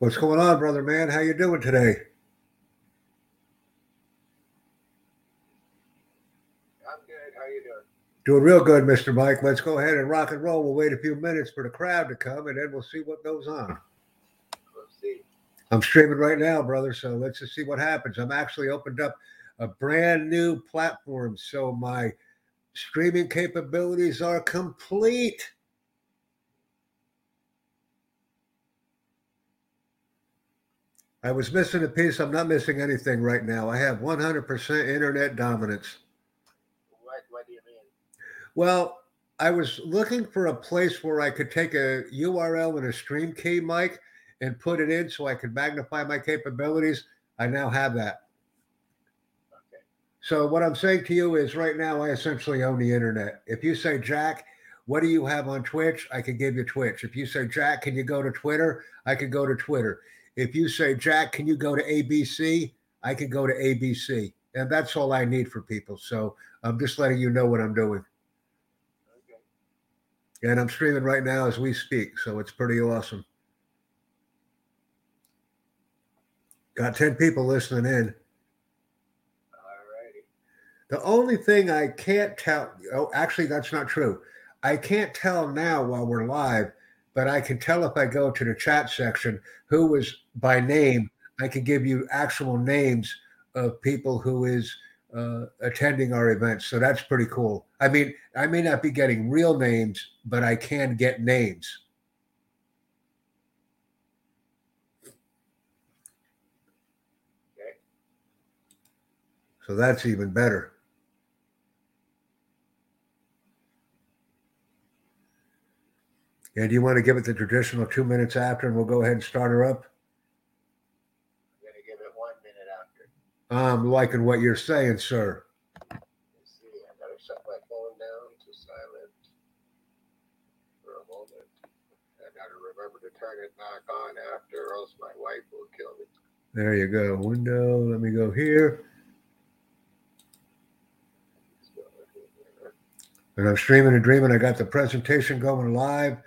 What's going on, brother man? How you doing today? I'm good. How you doing? Doing real good, Mr. Mike. Let's go ahead and rock and roll. We'll wait a few minutes for the crowd to come and then we'll see what goes on. We'll see. I'm streaming right now, brother. So let's just see what happens. I'm actually opened up a brand new platform. So my streaming capabilities are complete. I was missing a piece. I'm not missing anything right now. I have 100% internet dominance. What What do you mean? Well, I was looking for a place where I could take a URL and a stream key, Mike, and put it in so I could magnify my capabilities. I now have that. Okay. So what I'm saying to you is right now I essentially own the internet. If you say Jack, what do you have on Twitch? I can give you Twitch. If you say Jack, can you go to Twitter? I can go to Twitter. If you say Jack, can you go to ABC? I can go to ABC. And that's all I need for people. So I'm just letting you know what I'm doing. Okay. And I'm streaming right now as we speak. So it's pretty awesome. Got 10 people listening in. Alrighty. The only thing I can't tell, oh, actually, that's not true. I can't tell now while we're live, but I can tell if I go to the chat section who was by name. I can give you actual names of people who is uh, attending our events. So that's pretty cool. I mean, I may not be getting real names, but I can get names. So that's even better. And do you want to give it the traditional two minutes after, and we'll go ahead and start her up? I'm gonna give it one minute after. I'm liking what you're saying, sir. Let's see. I gotta shut my phone down to silent for a moment. I gotta remember to turn it back on after, or else my wife will kill me. There you go. Window. Let me go here. And I'm streaming and dreaming. I got the presentation going live.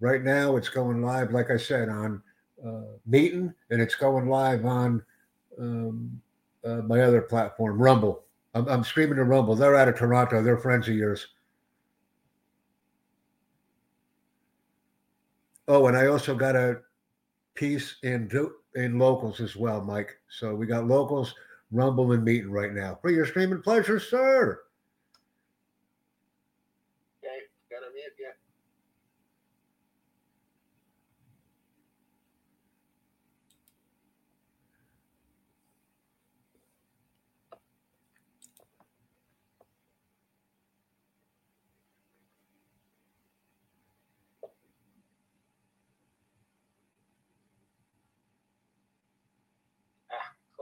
Right now, it's going live, like I said, on uh, Meeting, and it's going live on um, uh, my other platform, Rumble. I'm, I'm streaming to Rumble. They're out of Toronto. They're friends of yours. Oh, and I also got a piece in in locals as well, Mike. So we got locals, Rumble, and Meeting right now for your streaming pleasure, sir. Okay, gotta mute you.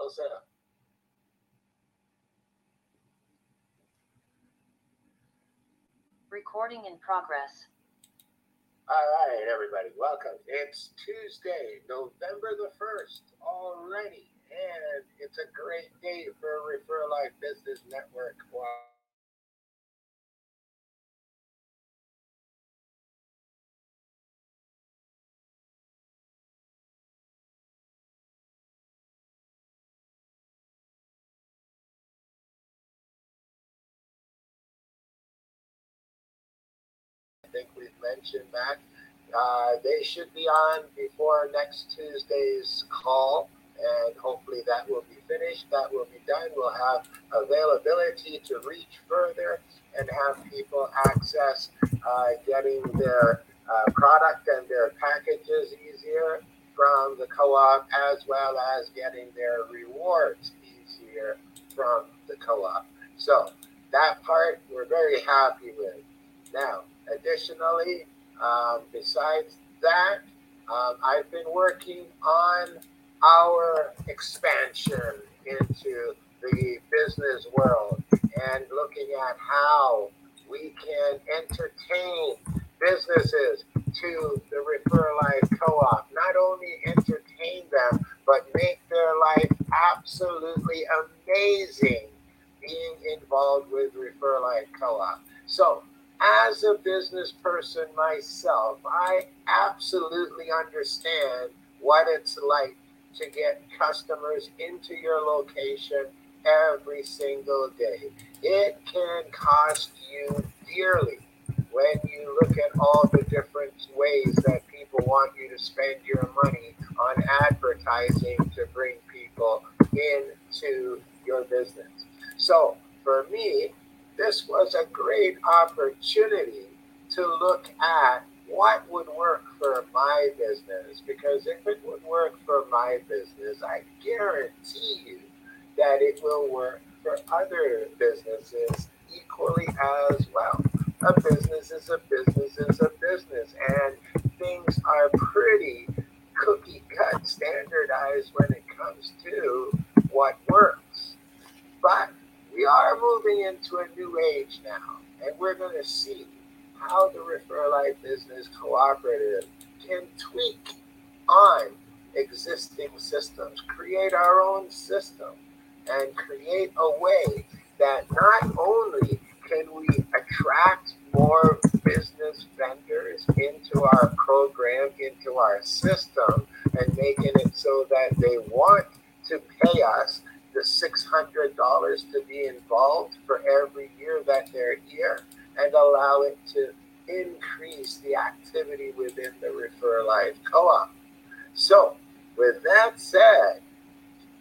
Close enough. Recording in progress. All right, everybody, welcome. It's Tuesday, November the 1st already, and it's a great day for Refer Life Business Network. Wow. Think we've mentioned that. Uh, they should be on before next Tuesday's call, and hopefully that will be finished. That will be done. We'll have availability to reach further and have people access uh, getting their uh, product and their packages easier from the co-op, as well as getting their rewards easier from the co-op. So that part we're very happy with. Now, additionally, um, besides that, um, I've been working on our expansion into the business world and looking at how we can entertain businesses to the Refer Life Co-op. Not only entertain them, but make their life absolutely amazing being involved with Refer Life Co-op. So as a business person myself, I absolutely understand what it's like to get customers into your location every single day. It can cost you dearly when you look at all the different ways that people want you to spend your money on advertising to bring people into your business. So for me, this was a great opportunity to look at what would work for my business because if it would work for my business, I guarantee you that it will work for other businesses equally as well. A business is a business is a business, and things are pretty cookie cut standardized when it comes to what works. But we are moving into a age now, and we're going to see how the Refer Life Business Cooperative can tweak on existing systems, create our own system, and create a way that not only can we attract more business vendors into our program, into our system, and making it so that they want to pay us the $600 to be involved for every year that they're here and allow it to increase the activity within the Refer Life Co op. So, with that said,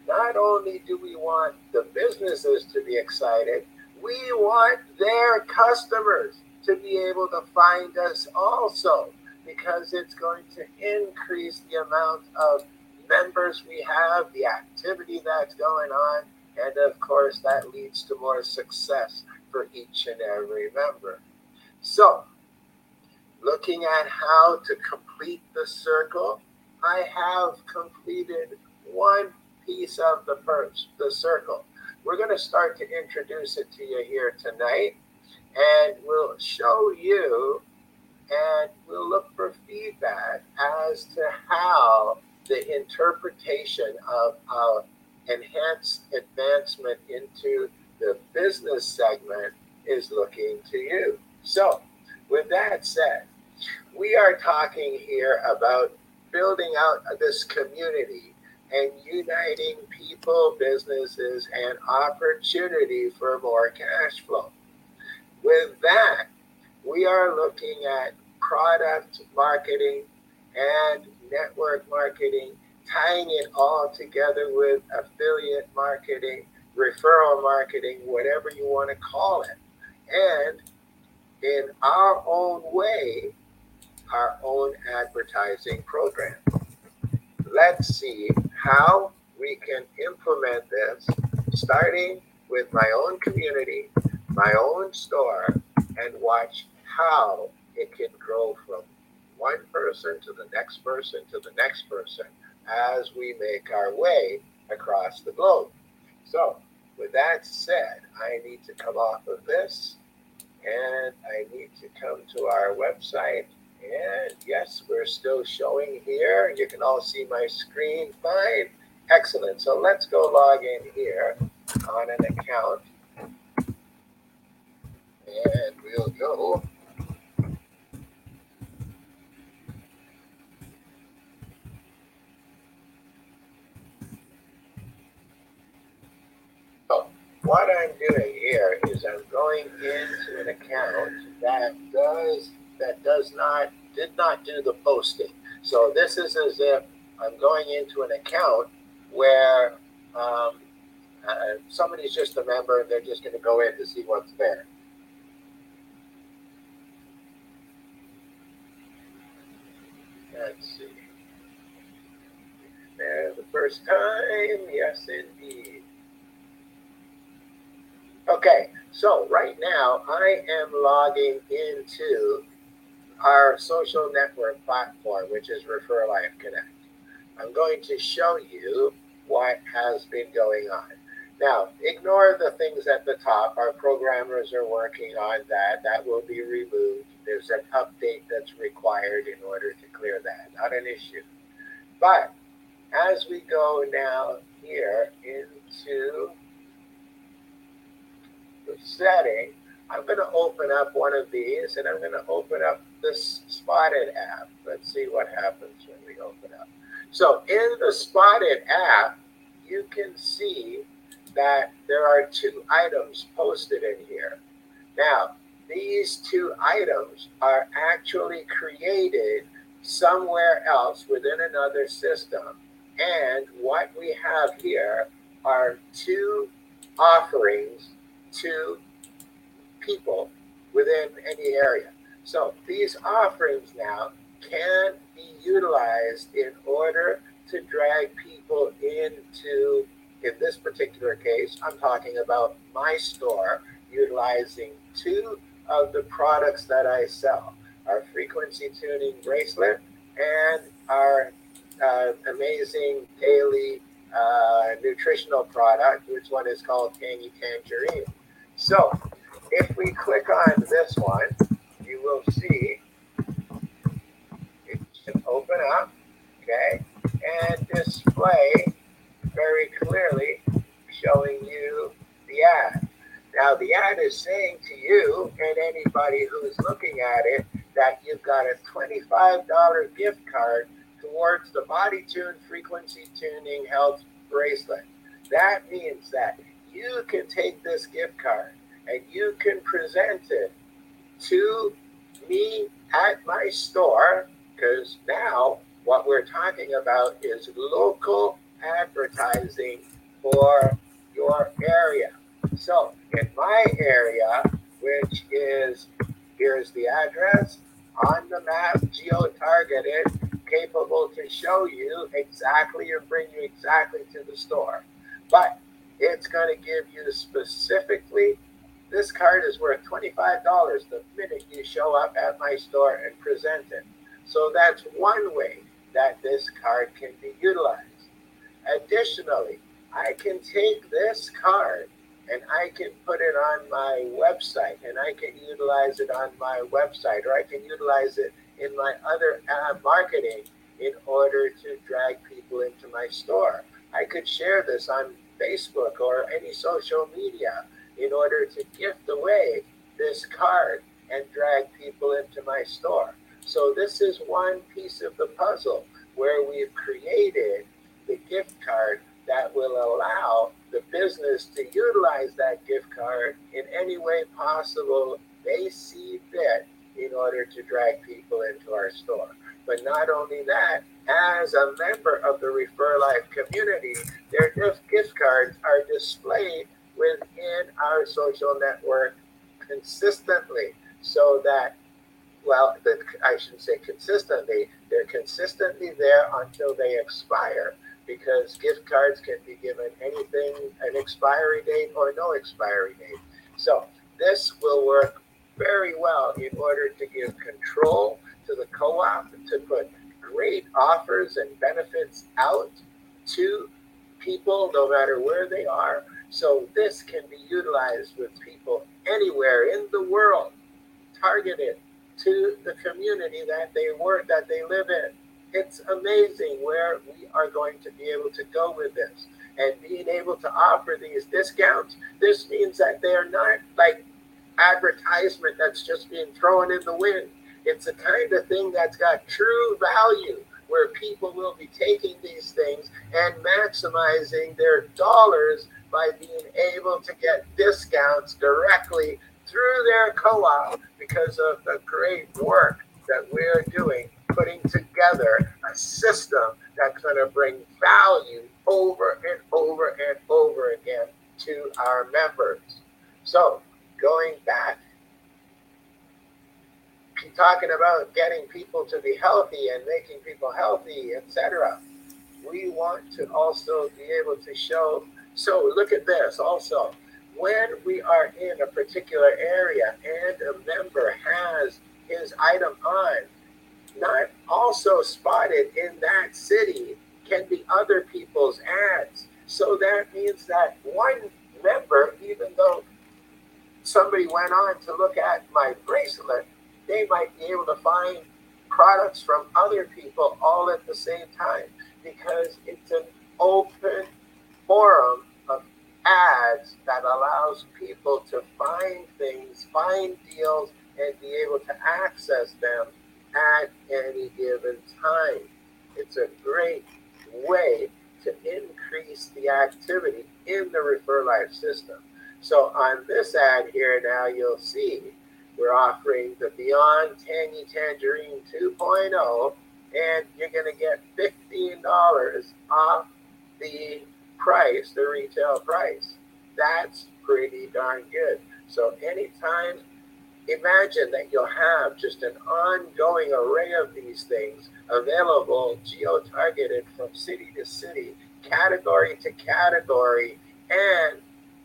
not only do we want the businesses to be excited, we want their customers to be able to find us also because it's going to increase the amount of members we have, the activity that's going on, and of course, that leads to more success for each and every member. So, looking at how to complete the circle, I have completed one piece of the first, the circle. We're going to start to introduce it to you here tonight, and we'll show you and we'll look for feedback as to how the interpretation of enhanced advancement into the business segment is looking to you. So, with that said, we are talking here about building out this community and uniting people, businesses, and opportunity for more cash flow. With that, we are looking at product marketing and network marketing, tying it all together with affiliate marketing, referral marketing, whatever you want to call it. And in our own way, our own advertising program. Let's see how we can implement this, starting with my own community, my own store, and watch how it can grow one person to the next person to the next person as we make our way across the globe. So, with that said, I need to come off of this and I need to come to our website. And yes, we're still showing here. You can all see my screen fine. Excellent. So let's go log in here on an account. And we'll go what I'm doing here is I'm going into an account that does that does not did not do the posting. So this is as if I'm going into an account where um, uh, somebody's just a member and they're just going to go in to see what's there. Let's see. There the first time, yes indeed. Okay, so right now I am logging into our social network platform, which is Refer Life Connect. I'm going to show you what has been going on. Now, ignore the things at the top. Our programmers are working on that. That will be removed. There's an update that's required in order to clear that. Not an issue. But as we go now here into setting, I'm going to open up one of these and I'm going to open up this spotted app. Let's see what happens when we open up. So in the Spotted app, you can see that there are two items posted in here. Now, these two items are actually created somewhere else within another system. And what we have here are two offerings to people within any area. So these offerings now can be utilized in order to drag people into, in this particular case, I'm talking about my store utilizing two of the products that I sell our frequency tuning bracelet and our uh, amazing daily uh, nutritional product, which one is called Tangy Tangerine. So if we click on this one, you will see it should open up, okay, and display very clearly showing you the ad. Now, the ad is saying to you and anybody who's looking at it that you've got a $25 gift card towards the Body Tune Frequency Tuning Health Bracelet. That means that you can take this gift card and you can present it to me at my store because now what we're talking about is local advertising for your area. So in my area, which is here's the address on the map, geo targeted, capable to show you exactly and bring you exactly to the store. But it's going to give you specifically this card is worth $25 the minute you show up at my store and present it. So that's one way that this card can be utilized. Additionally, I can take this card and I can put it on my website and I can utilize it on my website or I can utilize it in my other uh, marketing in order to drag people into my store. I could share this on Facebook or any social media in order to gift away this card and drag people into my store. So, this is one piece of the puzzle where we've created the gift card that will allow the business to utilize that gift card in any way possible they see fit in order to drag people into our store. But not only that, as a member of the Refer Life community, their gift cards are displayed within our social network consistently so that well i shouldn't say consistently they're consistently there until they expire because gift cards can be given anything an expiry date or no expiry date. So this will work very well in order to give control to the co-op to put great offers and benefits out to people no matter where they are so this can be utilized with people anywhere in the world, targeted to the community that they work, that they live in. It's amazing where we are going to be able to go with this and being able to offer these discounts. This means that they are not like advertisement that's just being thrown in the wind. It's a kind of thing that's got true value where people will be taking these things and maximizing their dollars by being able to get discounts directly through their co-op because of the great work that we're doing putting together a system that's going to bring value over and over and over again to our members. So, going back, talking about getting people to be healthy and making people healthy, etc. We want to also be able to show so look at this also. When we are in a particular area and a member has his item on, not also spotted in that city can be other people's ads. So that means that one member, even though somebody went on to look at my bracelet, they might be able to find products from other people all at the same time because it's an open forum of ads that allows people to find things, find deals, and be able to access them at any given time. It's a great, way to increase the activity in the Refer Life system. So on this ad here now, you'll see we're offering the Beyond Tangy Tangerine 2.0, and you're going to get $15 off the price, the retail price. That's pretty darn good. So anytime, imagine that you'll have just an ongoing array of these things available, geo-targeted from city to city, category to category, and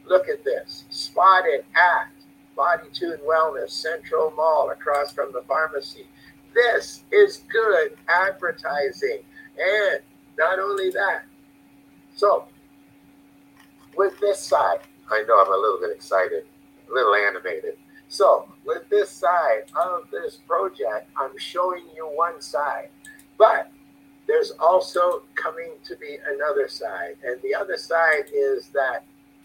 look at this, spotted at Body Tune Wellness Central Mall across from the pharmacy. This is good advertising. And not only that, so with this side, I know I'm a little bit excited, a little animated. So with this side of this project, I'm showing you one side, but there's also coming to be another side. And the other side is that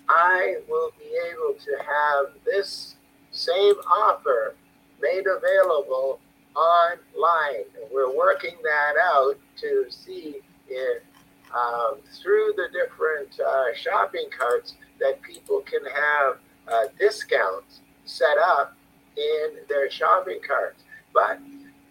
I will be able to have this same offer made available online. We're working that out to see if um, through the different uh, shopping carts that people can have uh, discounts set up in their shopping carts. But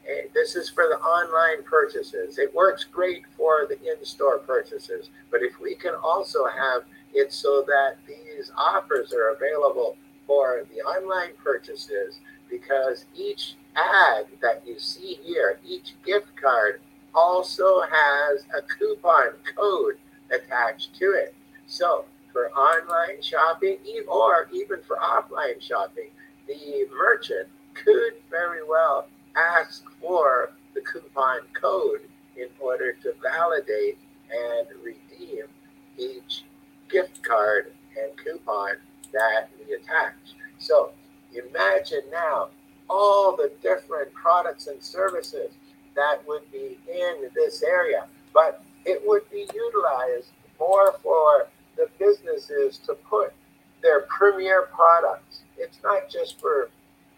uh, this is for the online purchases. It works great for the in store purchases. But if we can also have it so that these offers are available for the online purchases, because each ad that you see here, each gift card also has a coupon code attached to it. So for online shopping or even for offline shopping, the merchant could very well ask for the coupon code in order to validate and redeem each gift card and coupon that we attach. So imagine now all the different products and services that would be in this area, but it would be utilized more for the businesses to put their premier products. It's not just for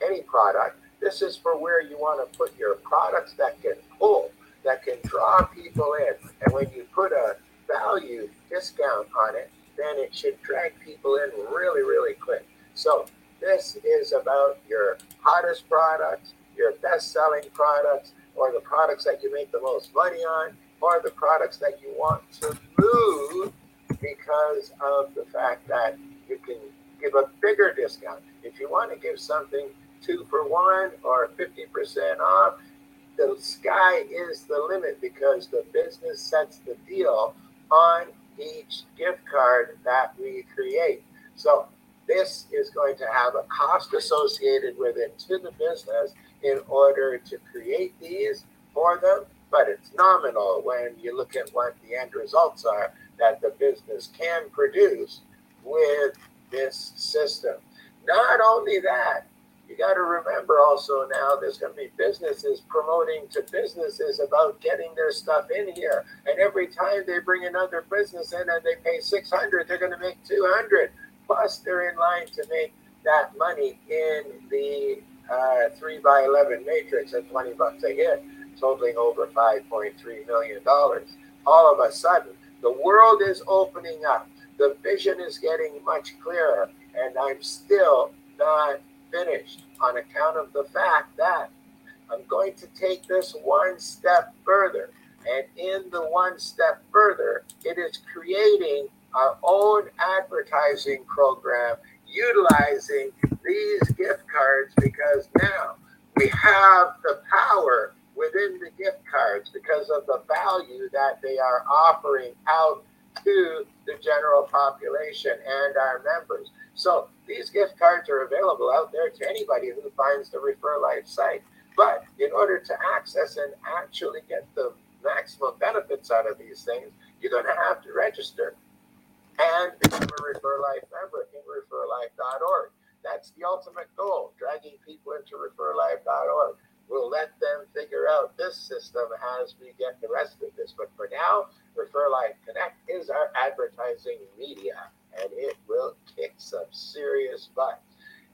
any product. This is for where you want to put your products that can pull, that can draw people in. And when you put a value discount on it, then it should drag people in really, really quick. So this is about your hottest products, your best selling products, or the products that you make the most money on, or the products that you want to move because of the fact that you can give a bigger discount. If you want to give something two for one or 50% off, the sky is the limit because the business sets the deal on each gift card that we create. So this is going to have a cost associated with it to the business in order to create these for them, but it's nominal when you look at what the end results are that the business can produce with this system. Not only that, you got to remember also now there's going to be businesses promoting to businesses about getting their stuff in here. And every time they bring another business in and they pay 600, they're going to make 200. Plus, they're in line to make that money in the uh, 3 by 11 matrix at 20 bucks a hit, totaling over $5.3 million. All of a sudden, the world is opening up. The vision is getting much clearer, and I'm still not finished on account of the fact that I'm going to take this one step further. And in the one step further, it is creating our own advertising program utilizing these gift cards because now we have the power within the gift cards because of the value that they are offering out to the general population and our members. So these gift cards are available out there to anybody who finds the Refer Life site. But in order to access and actually get the maximum benefits out of these things, you're going to have to register and become a Refer Life member in referlife.org. That's the ultimate goal, dragging people into referlife.org. We'll let them figure out this system as we get the rest of this. But for now, Refer Life Connect is our advertising media, and it will kick some serious butt.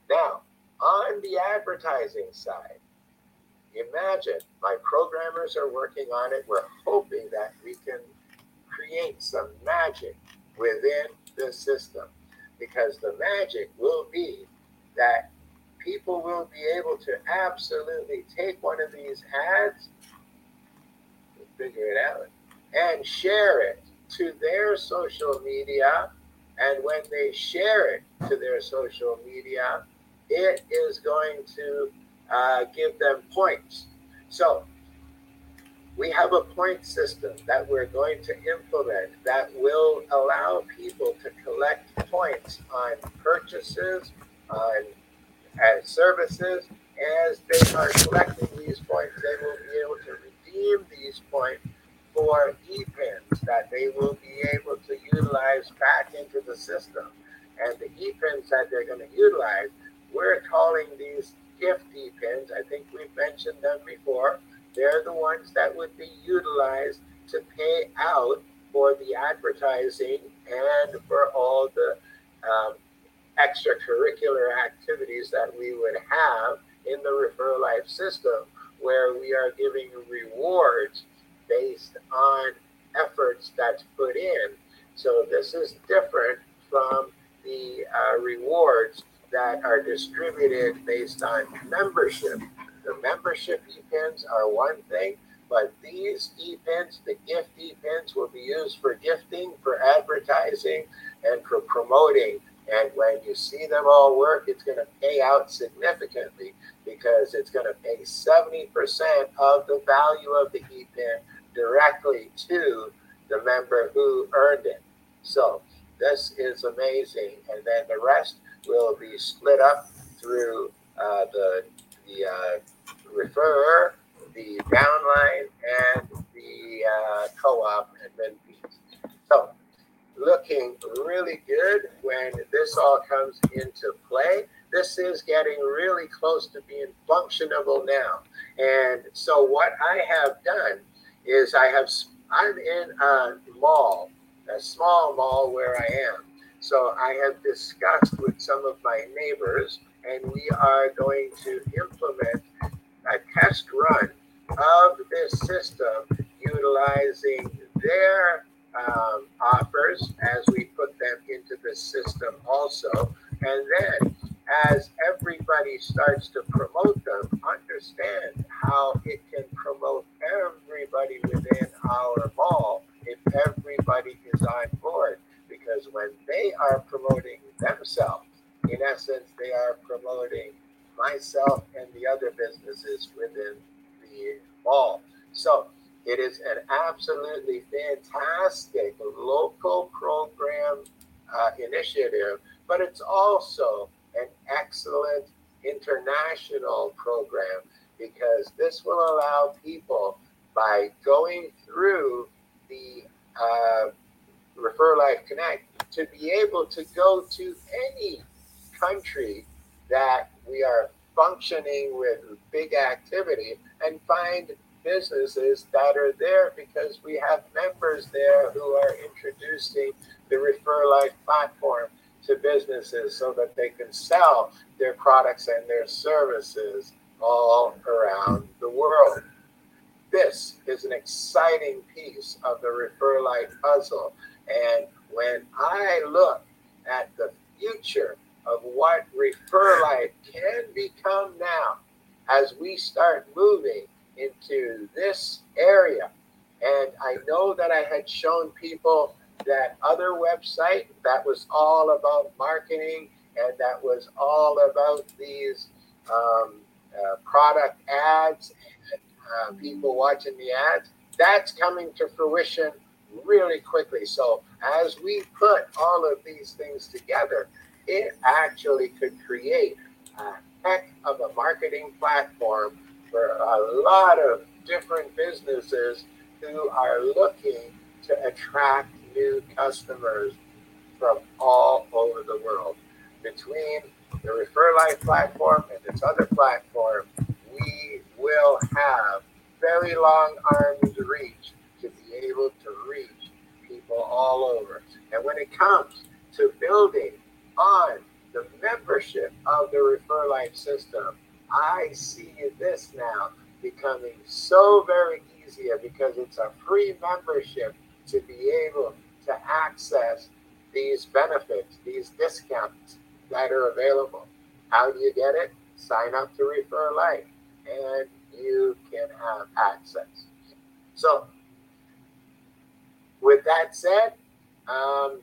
Now, on the advertising side, imagine my programmers are working on it. We're hoping that we can create some magic within the system because the magic will be that people will be able to absolutely take one of these ads, figure it out, and share it to their social media. And when they share it to their social media, it is going to uh, give them points. So we have a point system that we're going to implement that will allow people to collect points on purchases, on uh, services. As they are collecting these points, they will be able to redeem these points for e-pins that they will be able to utilize back into the system. And the e-pins that they're going to utilize, we're calling these gift e-pins. I think we've mentioned them before. They're the ones that would be utilized to pay out for the advertising and for all the um, extracurricular activities that we would have in the Refer Life system, where we are giving rewards based on efforts that's put in. So this is different from the uh, rewards that are distributed based on membership. The membership e-pins are one thing, but these e-pins, the gift e-pins, will be used for gifting, for advertising, and for promoting. And when you see them all work, it's going to pay out significantly because it's going to pay 70% of the value of the e-pin directly to the member who earned it. So this is amazing. And then the rest will be split up through uh, the, the uh, refer, the downline, and the uh, co-op and then fees. So looking really good when this all comes into play. This is getting really close to being functionable now. And so what I have done is I have I'm in a mall, a small mall where I am. So I have discussed with some of my neighbors, and we are going to implement a test run of this system utilizing their um, offers as we put them into the system also. And then as everybody starts to promote them, understand how it can promote everybody within our mall if everybody is on board. Because when they are promoting themselves, in essence, they are promoting myself and the other businesses within the mall. So it is an absolutely fantastic local program uh, initiative, but it's also an excellent international program because this will allow people by going through the uh, Refer Life Connect to be able to go to any country that we are functioning with big activity and find businesses that are there because we have members there who are introducing the Refer Life platform to businesses so that they can sell their products and their services all around the world. This is an exciting piece of the Refer Life puzzle. And when I look at the future of what Refer Life can become now, as we start moving into this area, and I know that I had shown people that other website that was all about marketing and that was all about these um, uh, product ads and uh, people watching the ads. That's coming to fruition really quickly. So as we put all of these things together, it actually could create a heck of a marketing platform for a lot of different businesses who are looking to attract new customers from all over the world. Between the Refer Life platform and its other platform, we will have very long arms reach to be able to reach people all over. And when it comes to building on the membership of the Refer Life system, I see this now becoming so very easier because it's a free membership to be able to access these benefits, these discounts that are available. How do you get it? Sign up to Refer Life and you can have access. So, with that said, um,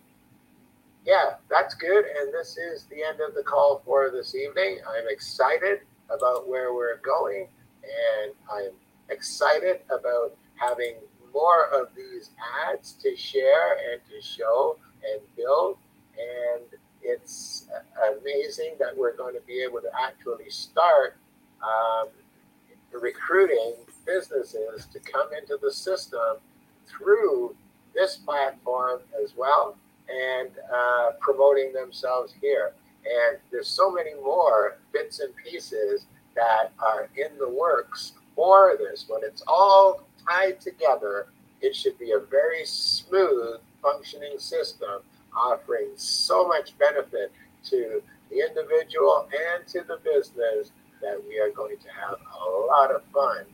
yeah, that's good. And this is the end of the call for this evening. I'm excited about where we're going, and I'm excited about having more of these ads to share and to show and build. And it's amazing that we're going to be able to actually start um, recruiting businesses to come into the system through this platform as well and uh, promoting themselves here. And there's so many more bits and pieces that are in the works for this. When it's all tied together, it should be a very smooth functioning system offering so much benefit to the individual and to the business that we are going to have a lot of fun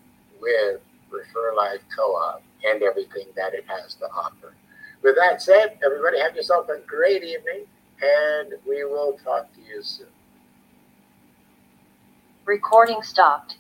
with Refer Life Co-op and everything that it has to offer. With that said, everybody have yourself a great evening and we will talk to you soon. Recording stopped.